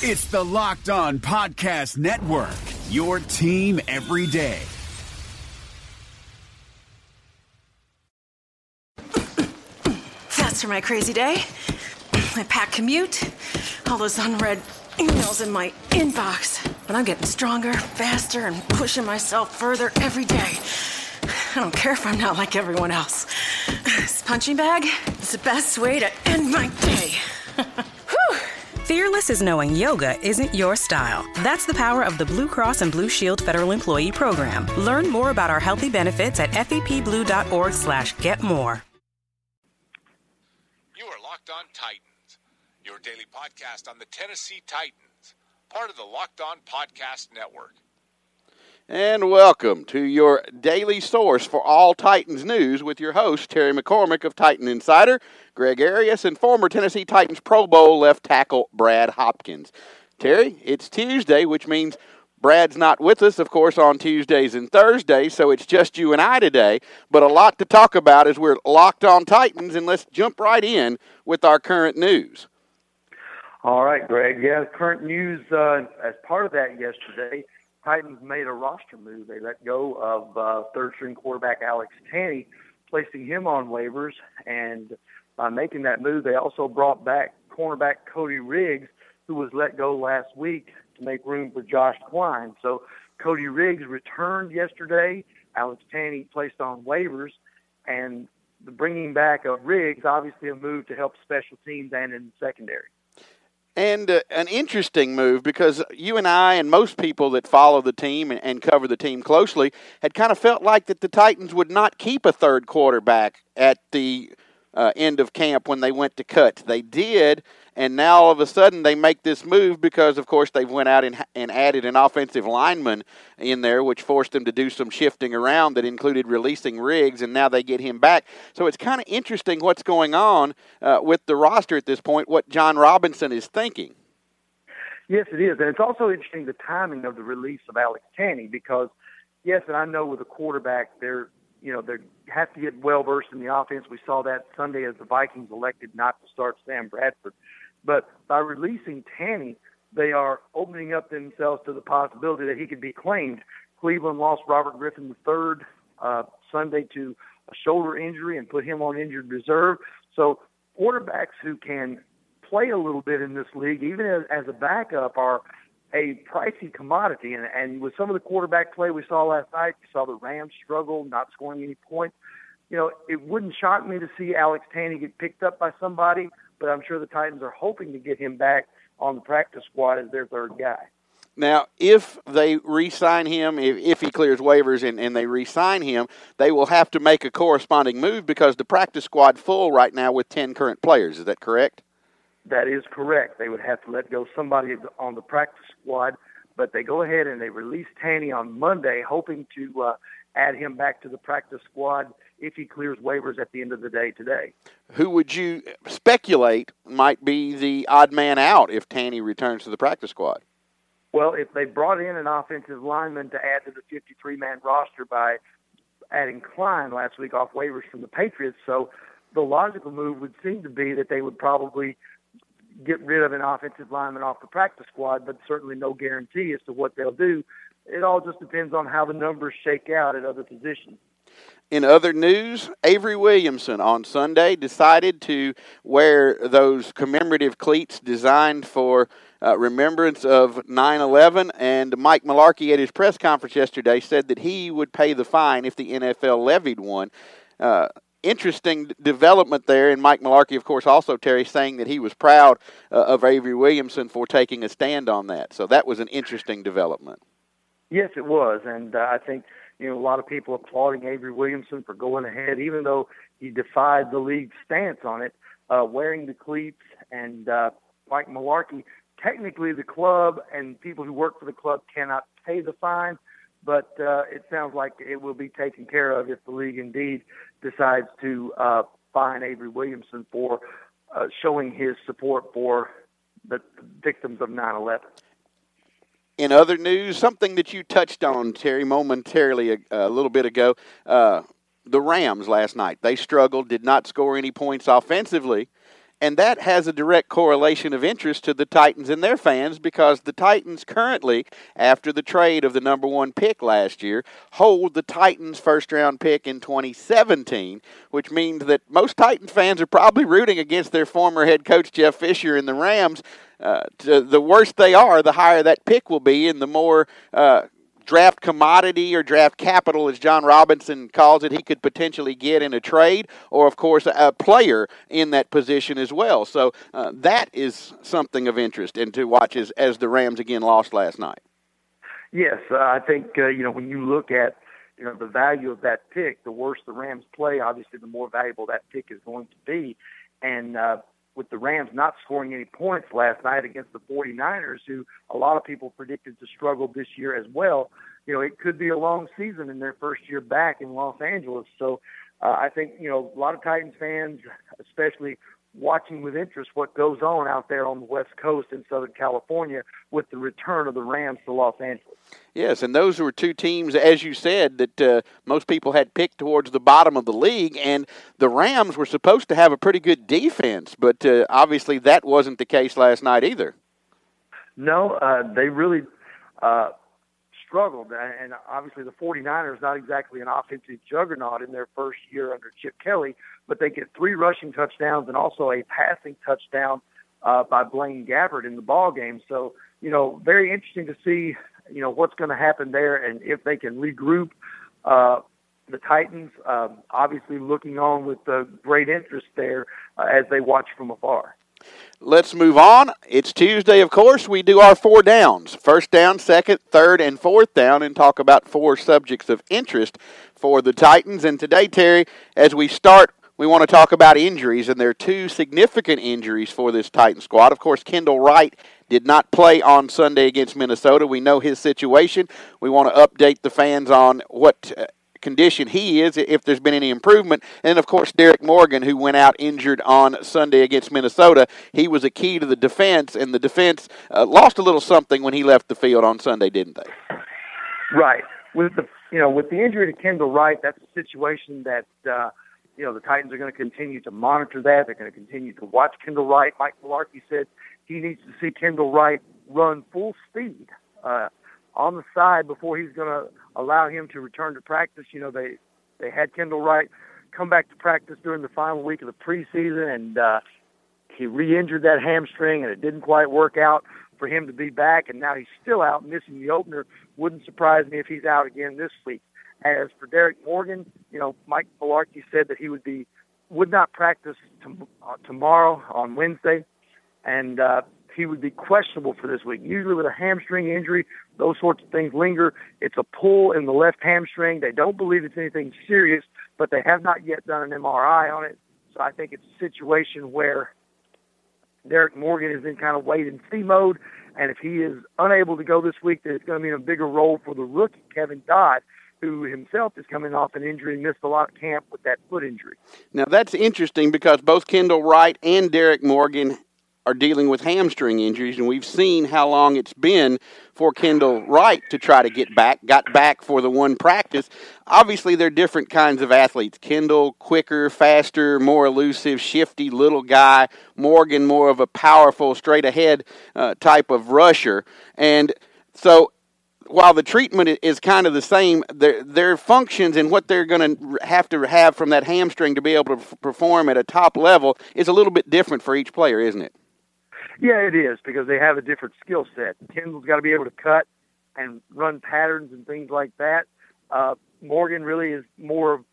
It's the Locked On Podcast Network, your team every day. That's for my crazy day. My packed commute, all those unread emails in my inbox. But I'm getting stronger, faster, and pushing myself further every day. I don't care if I'm not like everyone else. This punching bag is the best way to end my day. Fearless is knowing yoga isn't your style. That's the power of the Blue Cross and Blue Shield Federal Employee Program. Learn more about our healthy benefits at fepblue.org slash get more. You are Locked On Titans, your daily podcast on the Tennessee Titans, part of the Locked On Podcast Network. And welcome to your daily source for all Titans news with your host, Terry McCormick of Titan Insider, Greg Arias, and former Tennessee Titans Pro Bowl left tackle Brad Hopkins. Terry, it's Tuesday, which means Brad's not with us, of course, on Tuesdays and Thursdays, so it's just you and I today. But a lot to talk about as we're locked on Titans, and let's jump right in with our current news. All right, Greg. Yeah, current news uh, as part of that yesterday – Titans made a roster move. They let go of uh, third string quarterback Alex Tanney, placing him on waivers. And by making that move, they also brought back cornerback Cody Riggs, who was let go last week to make room for Josh Kline. So Cody Riggs returned yesterday. Alex Tanney placed on waivers. And the bringing back of Riggs, obviously a move to help special teams and in the secondary and uh, an interesting move because you and I and most people that follow the team and, and, cover the team closely had kind of felt like that the Titans would not keep a third quarterback at the uh, end of camp when they went to cut. They did, and now all of a sudden they make this move because, of course, they've went out and, and added an offensive lineman in there, which forced them to do some shifting around that included releasing Riggs, and now they get him back. So it's kind of interesting what's going on uh, with the roster at this point, what Jon Robinson is thinking. Yes, it is, and it's also interesting the timing of the release of Alex Tanney because, yes, and I know with a quarterback, they're you know, they have to get well versed in the offense. We saw that Sunday as the Vikings elected not to start Sam Bradford. But by releasing Tanney, they are opening up themselves to the possibility that he could be claimed. Cleveland lost Robert Griffin III uh, Sunday to a shoulder injury and put him on injured reserve. So quarterbacks who can play a little bit in this league, even as, as a backup, are a pricey commodity. And, and with some of the quarterback play we saw last night, we saw the Rams struggle, not scoring any points. You know, it wouldn't shock me to see Alex Tanney get picked up by somebody but I'm sure the Titans are hoping to get him back on the practice squad as their third guy. Now, if they re sign him, if, if he clears waivers and, and they re sign him, they will have to make a corresponding move because the practice squad full right now with 10 current players. Is that correct? That is correct. They would have to let go somebody on the practice squad, but they go ahead and they release Tanney on Monday, hoping to uh, add him back to the practice squad if he clears waivers at the end of the day today. Who would you speculate might be the odd man out if Tanney returns to the practice squad? Well, if they brought in an offensive lineman to add to the 53 man roster by adding Kline last week off waivers from the Patriots, so the logical move would seem to be that they would probably get rid of an offensive lineman off the practice squad, but certainly no guarantee as to what they'll do. It all just depends on how the numbers shake out at other positions. In other news, Avery Williamson on Sunday decided to wear those commemorative cleats designed for uh, remembrance of 9 11. And Mike Mularkey at his press conference yesterday said that he would pay the fine if the NFL levied one. Uh, interesting development there. And Mike Mularkey, of course, also Terry saying that he was proud uh, of Avery Williamson for taking a stand on that. So that was an interesting development. Yes, it was. And uh, I think you know, a lot of people applauding Avery Williamson for going ahead, even though he defied the league's stance on it, uh, wearing the cleats and uh, Mike Mularkey. Technically, the club and people who work for the club cannot pay the fine, but uh, it sounds like it will be taken care of if the league indeed decides to uh, fine Avery Williamson for uh, showing his support for the victims of 9 11. In other news, something that you touched on, Terry, momentarily a, a little bit ago, uh, the Rams last night. They struggled, did not score any points offensively, And that has a direct correlation of interest to the Titans and their fans because the Titans currently, after the trade of the number one pick last year, hold the Titans' first round pick in 2017, which means that most Titans fans are probably rooting against their former head coach Jeff Fisher and the Rams. Uh, the worse they are, the higher that pick will be, and the more uh, draft commodity or draft capital, as Jon Robinson calls it, he could potentially get in a trade, or of course a player in that position as well. So uh, that is something of interest and to watch as, as the Rams again lost last night. Yes, uh, I think uh, you know when you look at you know the value of that pick, the worse the Rams play, obviously the more valuable that pick is going to be, and uh, with the Rams not scoring any points last night against the 49ers, who a lot of people predicted to struggle this year as well. You know, it could be a long season in their first year back in Los Angeles. So uh, I think, you know, a lot of Titans fans, especially watching with interest what goes on out there on the West Coast in Southern California with the return of the Rams to Los Angeles. Yes, and those were two teams, as you said, that uh, most people had picked towards the bottom of the league, and the Rams were supposed to have a pretty good defense, but uh, obviously that wasn't the case last night either. No, uh, they really uh, struggled. And obviously, the 49ers not exactly an offensive juggernaut in their first year under Chip Kelly, but they get three rushing touchdowns and also a passing touchdown uh, by Blaine Gabbert in the ball game. So, you know, very interesting to see, you know, what's going to happen there and if they can regroup. Uh, the Titans, um, obviously looking on with uh, great interest there uh, as they watch from afar. Let's move on. It's Tuesday, of course. We do our four downs first down, second, third, and fourth down, and talk about four subjects of interest for the Titans. And today, Terry, as we start, we want to talk about injuries, and there are two significant injuries for this Titan squad. Of course, Kendall Wright did not play on Sunday against Minnesota. We know his situation. We want to update the fans on what condition he is, if there's been any improvement. And of course, Derrick Morgan, who went out injured on Sunday against Minnesota, he was a key to the defense, and the defense uh, lost a little something when he left the field on Sunday, didn't they? Right. With the you know with the injury to Kendall Wright, that's a situation that. Uh, you know, the Titans are going to continue to monitor that. They're going to continue to watch Kendall Wright. Mike Mularkey said he needs to see Kendall Wright run full speed uh, on the side before he's going to allow him to return to practice. You know, they they had Kendall Wright come back to practice during the final week of the preseason, and uh, he re-injured that hamstring, and it didn't quite work out for him to be back. And now he's still out, missing the opener. Wouldn't surprise me if he's out again this week. As for Derrick Morgan, you know, Mike Mularkey said that he would be would not practice to, uh, tomorrow on Wednesday, and uh, he would be questionable for this week. Usually with a hamstring injury, those sorts of things linger. It's a pull in the left hamstring. They don't believe it's anything serious, but they have not yet done an MRI on it. So I think it's a situation where Derrick Morgan is in kind of wait and see mode. And if he is unable to go this week, then it's going to be in a bigger role for the rookie, Kevin Dodd, who himself is coming off an injury, and missed a lot of camp with that foot injury. Now that's interesting because both Kendall Wright and Derrick Morgan are dealing with hamstring injuries, and we've seen how long it's been for Kendall Wright to try to get back. Got back for the one practice. Obviously, they're different kinds of athletes. Kendall, quicker, faster, more elusive, shifty little guy. Morgan, more of a powerful, straight ahead uh, type of rusher. And so while the treatment is kind of the same, their their functions and what they're going to have to have from that hamstring to be able to perform at a top level is a little bit different for each player, isn't it? Yeah, it is because they have a different skill set. Kendall's got to be able to cut and run patterns and things like that. Uh, Morgan really is more of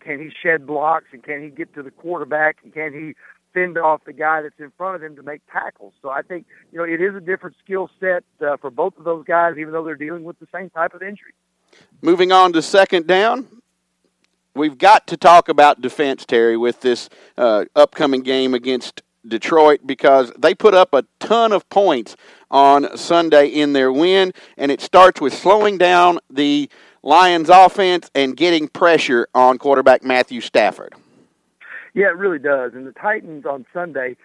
can he shed blocks and can he get to the quarterback and can he fend off the guy that's in front of him to make tackles. So I think you know it is a different skill set uh, for both of those guys, even though they're dealing with the same type of injury. Moving on to second down, we've got to talk about defense, Terry, with this uh, upcoming game against Detroit because they put up a ton of points on Sunday in their win, and it starts with slowing down the Lions offense and getting pressure on quarterback Matthew Stafford. Yeah, it really does. And the Titans on Sunday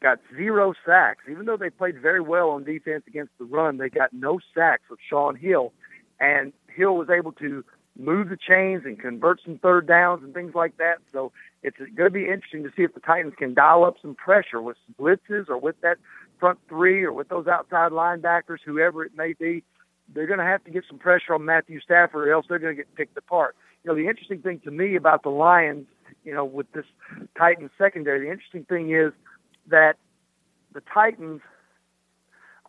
got zero sacks. Even though they played very well on defense against the run, they got no sacks with Shaun Hill. And Hill was able to move the chains and convert some third downs and things like that. So it's going to be interesting to see if the Titans can dial up some pressure with blitzes or with that front three or with those outside linebackers, whoever it may be. They're going to have to get some pressure on Matthew Stafford, or else they're going to get picked apart. You know, the interesting thing to me about the Lions, you know, with this Titans secondary, the interesting thing is that the Titans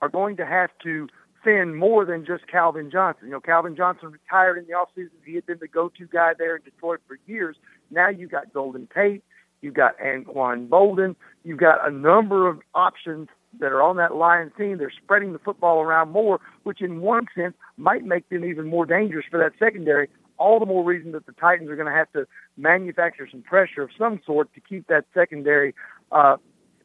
are going to have to thin more than just Calvin Johnson. You know, Calvin Johnson retired in the offseason. He had been the go-to guy there in Detroit for years. Now you got Golden Tate, you've got Anquan Boldin, you've got a number of options that are on that Lions team. They're spreading the football around more, which in one sense might make them even more dangerous for that secondary. All the more reason that the Titans are going to have to manufacture some pressure of some sort to keep that secondary uh,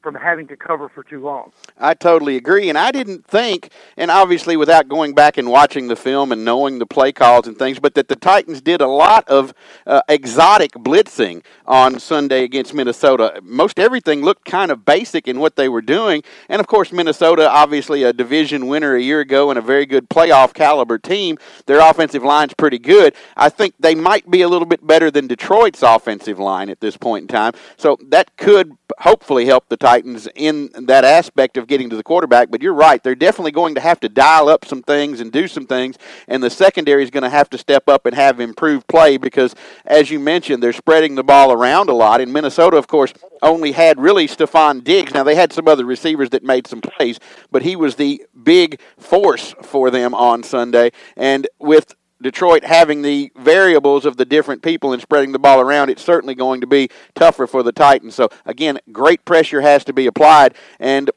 from having to cover for too long. I totally agree, and I didn't think, and obviously without going back and watching the film and knowing the play calls and things, but that the Titans did a lot of uh, exotic blitzing on Sunday against Minnesota. Most everything looked kind of basic in what they were doing, and of course Minnesota, obviously a division winner a year ago and a very good playoff caliber team. Their offensive line's pretty good. I think they might be a little bit better than Detroit's offensive line at this point in time, so that could hopefully help the Titans in that aspect of getting to the quarterback. But you're right; they're definitely going to have to dial up some things and do some things, and the secondary is going to have to step up and have improved play because, as you mentioned, they're spreading the ball around a lot. In Minnesota, of course, only had really Stefon Diggs. Now they had some other receivers that made some plays, but he was the big force for them on Sunday. And with Detroit having the variables of the different people and spreading the ball around, it's certainly going to be tougher for the Titans. So, again, great pressure has to be applied. And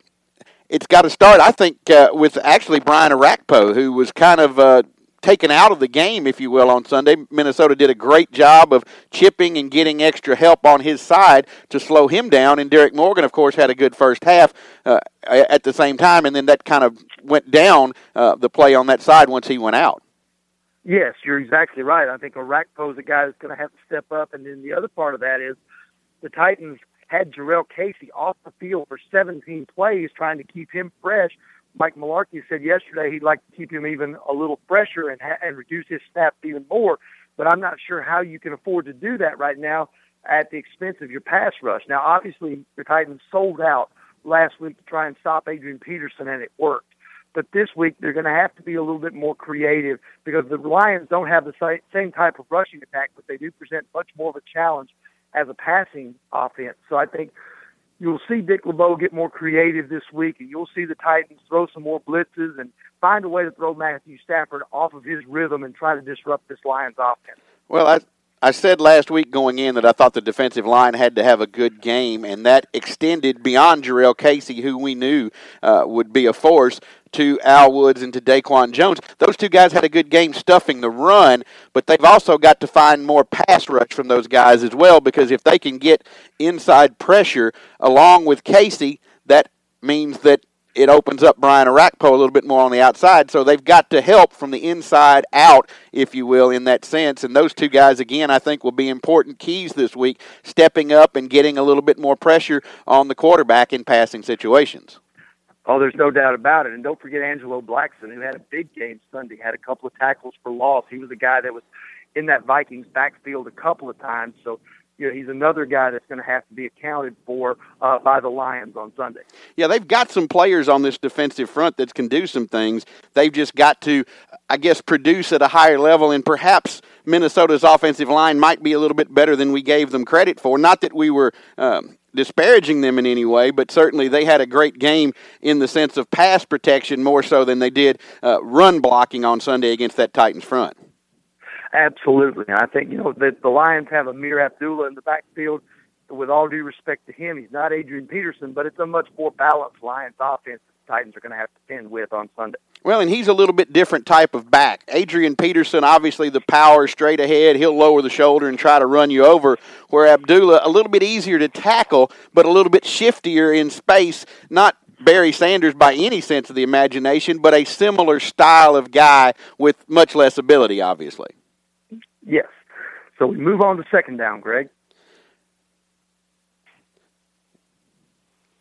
it's got to start, I think, uh, with actually Brian Orakpo, who was kind of. Uh, taken out of the game, if you will, on Sunday. Minnesota did a great job of chipping and getting extra help on his side to slow him down. And Derrick Morgan, of course, had a good first half uh, at the same time, and then that kind of went down uh, the play on that side once he went out. Yes, you're exactly right. I think Orakpo is a guy that's going to have to step up. And then the other part of that is the Titans had Jurrell Casey off the field for 17 plays trying to keep him fresh. Mike Mularkey said yesterday he'd like to keep him even a little fresher and, ha- and reduce his snaps even more. But I'm not sure how you can afford to do that right now at the expense of your pass rush. Now, obviously, the Titans sold out last week to try and stop Adrian Peterson, and it worked. But this week they're going to have to be a little bit more creative because the Lions don't have the same type of rushing attack, but they do present much more of a challenge as a passing offense. So I think you'll see Dick LeBeau get more creative this week, and you'll see the Titans throw some more blitzes and find a way to throw Matthew Stafford off of his rhythm and try to disrupt this Lions offense. Well, I I said last week going in that I thought the defensive line had to have a good game, and that extended beyond Jurrell Casey, who we knew uh, would be a force, to Al Woods and to Daquan Jones. Those two guys had a good game stuffing the run, but they've also got to find more pass rush from those guys as well because if they can get inside pressure along with Casey, that means that it opens up Brian Orakpo a little bit more on the outside. So they've got to help from the inside out, if you will, in that sense. And those two guys, again, I think will be important keys this week, stepping up and getting a little bit more pressure on the quarterback in passing situations. Oh, there's no doubt about it. And don't forget Angelo Blackson, who had a big game Sunday, had a couple of tackles for loss. He was a guy that was in that Vikings backfield a couple of times. So you know, he's another guy that's going to have to be accounted for uh, by the Lions on Sunday. Yeah, they've got some players on this defensive front that can do some things. They've just got to, I guess, produce at a higher level, and perhaps Minnesota's offensive line might be a little bit better than we gave them credit for. Not that we were. Um, disparaging them in any way, but certainly they had a great game in the sense of pass protection more so than they did uh, run blocking on Sunday against that Titans front. Absolutely. I think, you know, that the Lions have Ameer Abdullah in the backfield. With all due respect to him, he's not Adrian Peterson, but it's a much more balanced Lions offense the Titans are going to have to contend with on Sunday. Well, and he's a little bit different type of back. Adrian Peterson, obviously the power straight ahead. He'll lower the shoulder and try to run you over. Where Abdullah, a little bit easier to tackle, but a little bit shiftier in space. Not Barry Sanders by any sense of the imagination, but a similar style of guy with much less ability, obviously. Yes. So we move on to second down, Greg.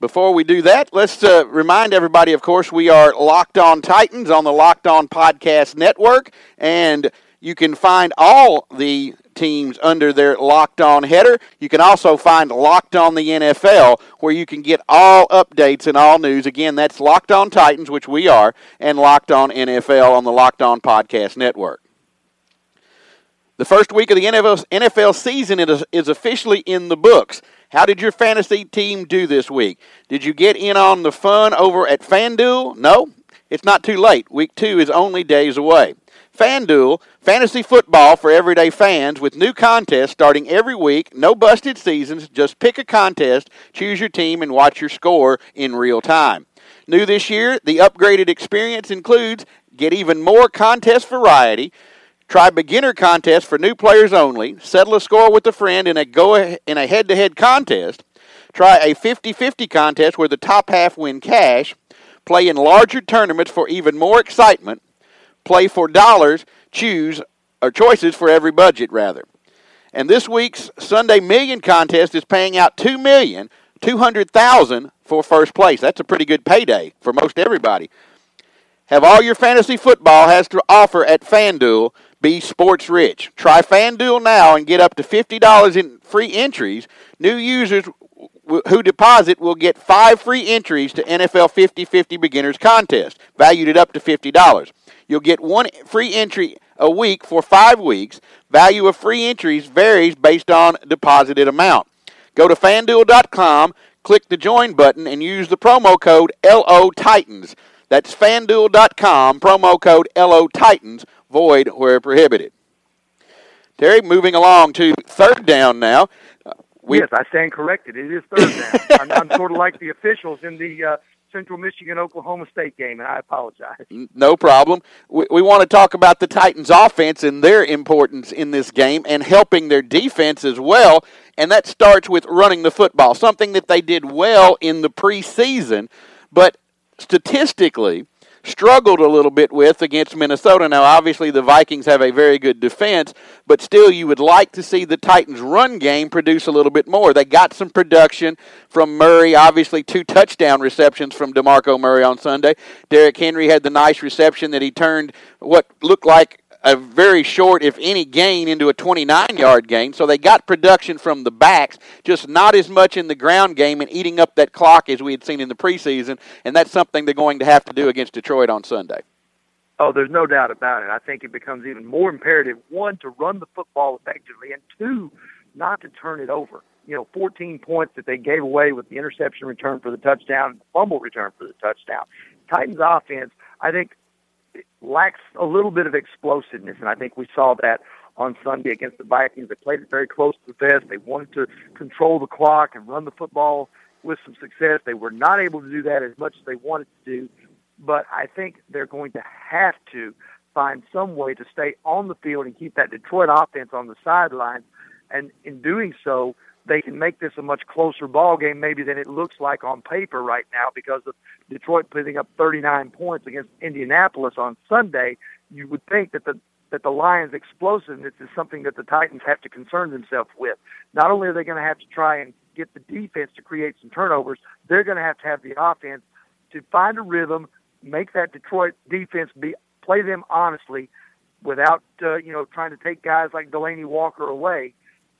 Before we do that, let's uh, remind everybody, of course, we are Locked On Titans on the Locked On Podcast Network, and you can find all the teams under their Locked On header. You can also find Locked On the NFL, where you can get all updates and all news. Again, that's Locked On Titans, which we are, and Locked On NFL on the Locked On Podcast Network. The first week of the NFL, season is officially in the books. How did your fantasy team do this week? Did you get in on the fun over at FanDuel? No, it's not too late. Week two is only days away. FanDuel, fantasy football for everyday fans with new contests starting every week, no busted seasons, just pick a contest, choose your team, and watch your score in real time. New this year, the upgraded experience includes get even more contest variety, try beginner contests for new players only, settle a score with a friend in a go in a head-to-head contest, try a 50-50 contest where the top half win cash, play in larger tournaments for even more excitement, play for dollars, choose or choices for every budget rather. And this week's Sunday Million contest is paying out two million two hundred thousand for first place. That's a pretty good payday for most everybody. Have all your fantasy football has to offer at FanDuel be sports rich. Try FanDuel now and get up to $50 in free entries. New users who deposit will get five free entries to NFL 50 50 Beginners Contest, valued at up to $50. You'll get one free entry a week for five weeks. Value of free entries varies based on deposited amount. Go to fanduel.com, click the join button, and use the promo code LO Titans. That's fanduel.com, promo code LO Titans, void where prohibited. Terry, moving along to third down now. We, yes, I stand corrected. It is third down. I'm, I'm, sort of like the officials in the uh, Central Michigan Oklahoma State game, and I apologize. No problem. We, we want to talk about the Titans' offense and their importance in this game and helping their defense as well. And that starts with running the football, something that they did well in the preseason. But statistically, struggled a little bit with against Minnesota. Now, obviously, the Vikings have a very good defense, but still, you would like to see the Titans' run game produce a little bit more. They got some production from Murray, obviously, two touchdown receptions from DeMarco Murray on Sunday. Derrick Henry had the nice reception that he turned what looked like a very short, if any, gain into a 29 yard gain. So they got production from the backs, just not as much in the ground game and eating up that clock as we had seen in the preseason. And that's something they're going to have to do against Detroit on Sunday. Oh, there's no doubt about it. I think it becomes even more imperative one, to run the football effectively, and two, not to turn it over. You know, 14 points that they gave away with the interception return for the touchdown, fumble return for the touchdown. Titans offense, I think lacks a little bit of explosiveness, and I think we saw that on Sunday against the Vikings. They played it very close to the vest. They wanted to control the clock and run the football with some success. They were not able to do that as much as they wanted to do, but I think they're going to have to find some way to stay on the field and keep that Detroit offense on the sidelines. And in doing so, they can make this a much closer ball game maybe than it looks like on paper right now because of Detroit putting up 39 points against Indianapolis on Sunday. You would think that the that the Lions' explosiveness is something that the Titans have to concern themselves with. Not only are they going to have to try and get the defense to create some turnovers, they're going to have to have the offense to find a rhythm, make that Detroit defense be play them honestly, without uh, you know trying to take guys like Delanie Walker away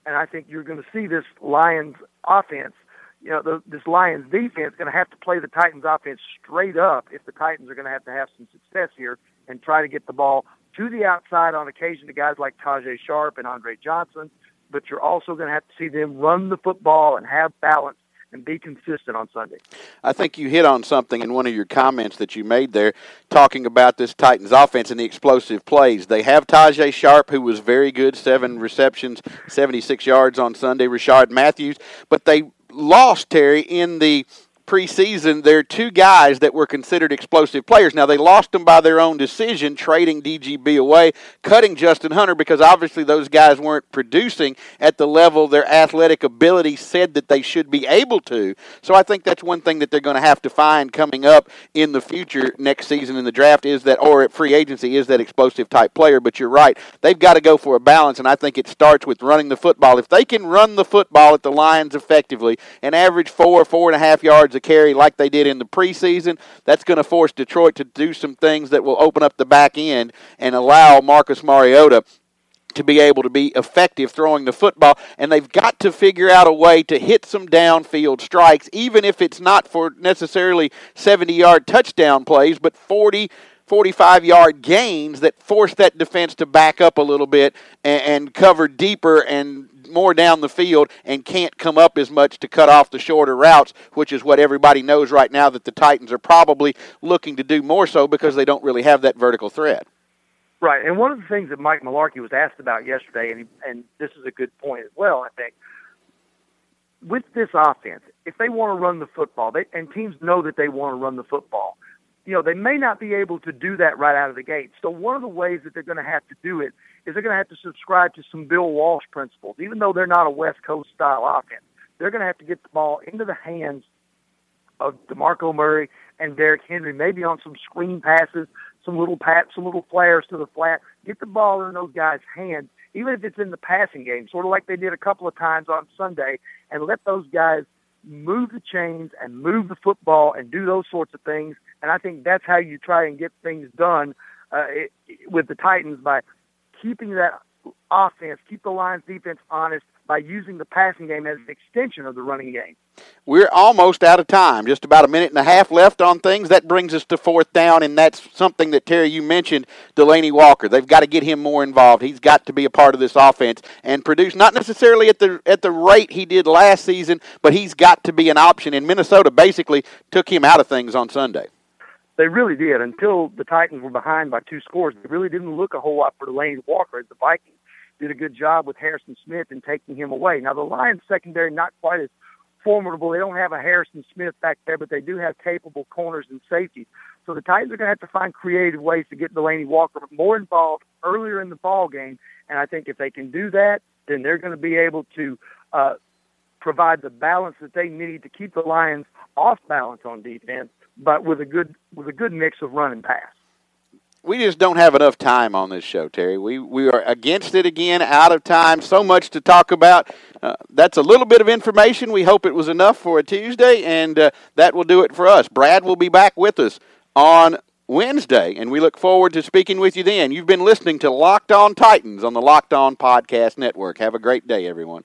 and I think you're going to see this Lions offense, you know, the, this Lions defense going to have to play the Titans offense straight up if the Titans are going to have to have some success here and try to get the ball to the outside on occasion to guys like Tajae Sharpe and Andre Johnson. But you're also going to have to see them run the football and have balance and be consistent on Sunday. I think you hit on something in one of your comments that you made there, talking about this Titans offense and the explosive plays. They have Tajae Sharpe, who was very good, seven receptions, 76 yards on Sunday, Rishard Matthews, but they lost, Terry, in the preseason, there are two guys that were considered explosive players. Now, they lost them by their own decision, trading DGB away, cutting Justin Hunter because obviously those guys weren't producing at the level their athletic ability said that they should be able to. So I think that's one thing that they're going to have to find coming up in the future next season in the draft is that, or at free agency, is that explosive type player. But you're right. They've got to go for a balance, and I think it starts with running the football. If they can run the football at the Lions effectively and average four, four and a half yards yards a carry like they did in the preseason, that's going to force Detroit to do some things that will open up the back end and allow Marcus Mariota to be able to be effective throwing the football, and they've got to figure out a way to hit some downfield strikes, even if it's not for necessarily 70 yard touchdown plays, but 40 45 yard gains that force that defense to back up a little bit and, and, cover deeper and more down the field and can't come up as much to cut off the shorter routes, which is what everybody knows right now that the Titans are probably looking to do more so because they don't really have that vertical threat. Right, and one of the things that Mike Mularkey was asked about yesterday, and he, and this is a good point as well, I think, with this offense, if they want to run the football, they, and teams know that they want to run the football, you know, they may not be able to do that right out of the gate. So one of the ways that they're going to have to do it is they're going to have to subscribe to some Bill Walsh principles, even though they're not a West Coast style offense. They're going to have to get the ball into the hands of DeMarco Murray and Derrick Henry, maybe on some screen passes, some little pat, some little flares to the flat. Get the ball in those guys' hands, even if it's in the passing game, sort of like they did a couple of times on Sunday, and let those guys move the chains and move the football and do those sorts of things. And I think that's how you try and get things done uh, it, with the Titans by keeping that offense, keep the Lions defense honest by using the passing game as an extension of the running game. We're almost out of time. Just about a minute and a half left on things. That brings us to fourth down, and that's something that Terry you mentioned. Delanie Walker. They've got to get him more involved. He's got to be a part of this offense and produce not necessarily at the at the rate he did last season, but he's got to be an option. And Minnesota basically took him out of things on Sunday. They really did. Until the Titans were behind by two scores, they really didn't look a whole lot for Delanie Walker as the Vikings did a good job with Harrison Smith in taking him away. Now the Lions secondary not quite as formidable. They don't have a Harrison Smith back there, but they do have capable corners and safeties. So the Titans are going to have to find creative ways to get Delanie Walker more involved earlier in the ball game. And I think if they can do that, then they're going to be able to uh, provide the balance that they need to keep the Lions off balance on defense but with a good with a good mix of run and pass. We just don't have enough time on this show, Terry. We we are against it again, out of time. So much to talk about. Uh, that's a little bit of information. We hope it was enough for a Tuesday, and uh, that will do it for us. Brad will be back with us on Wednesday, and we look forward to speaking with you then. You've been listening to Locked On Titans on the Locked On Podcast Network. Have a great day, everyone.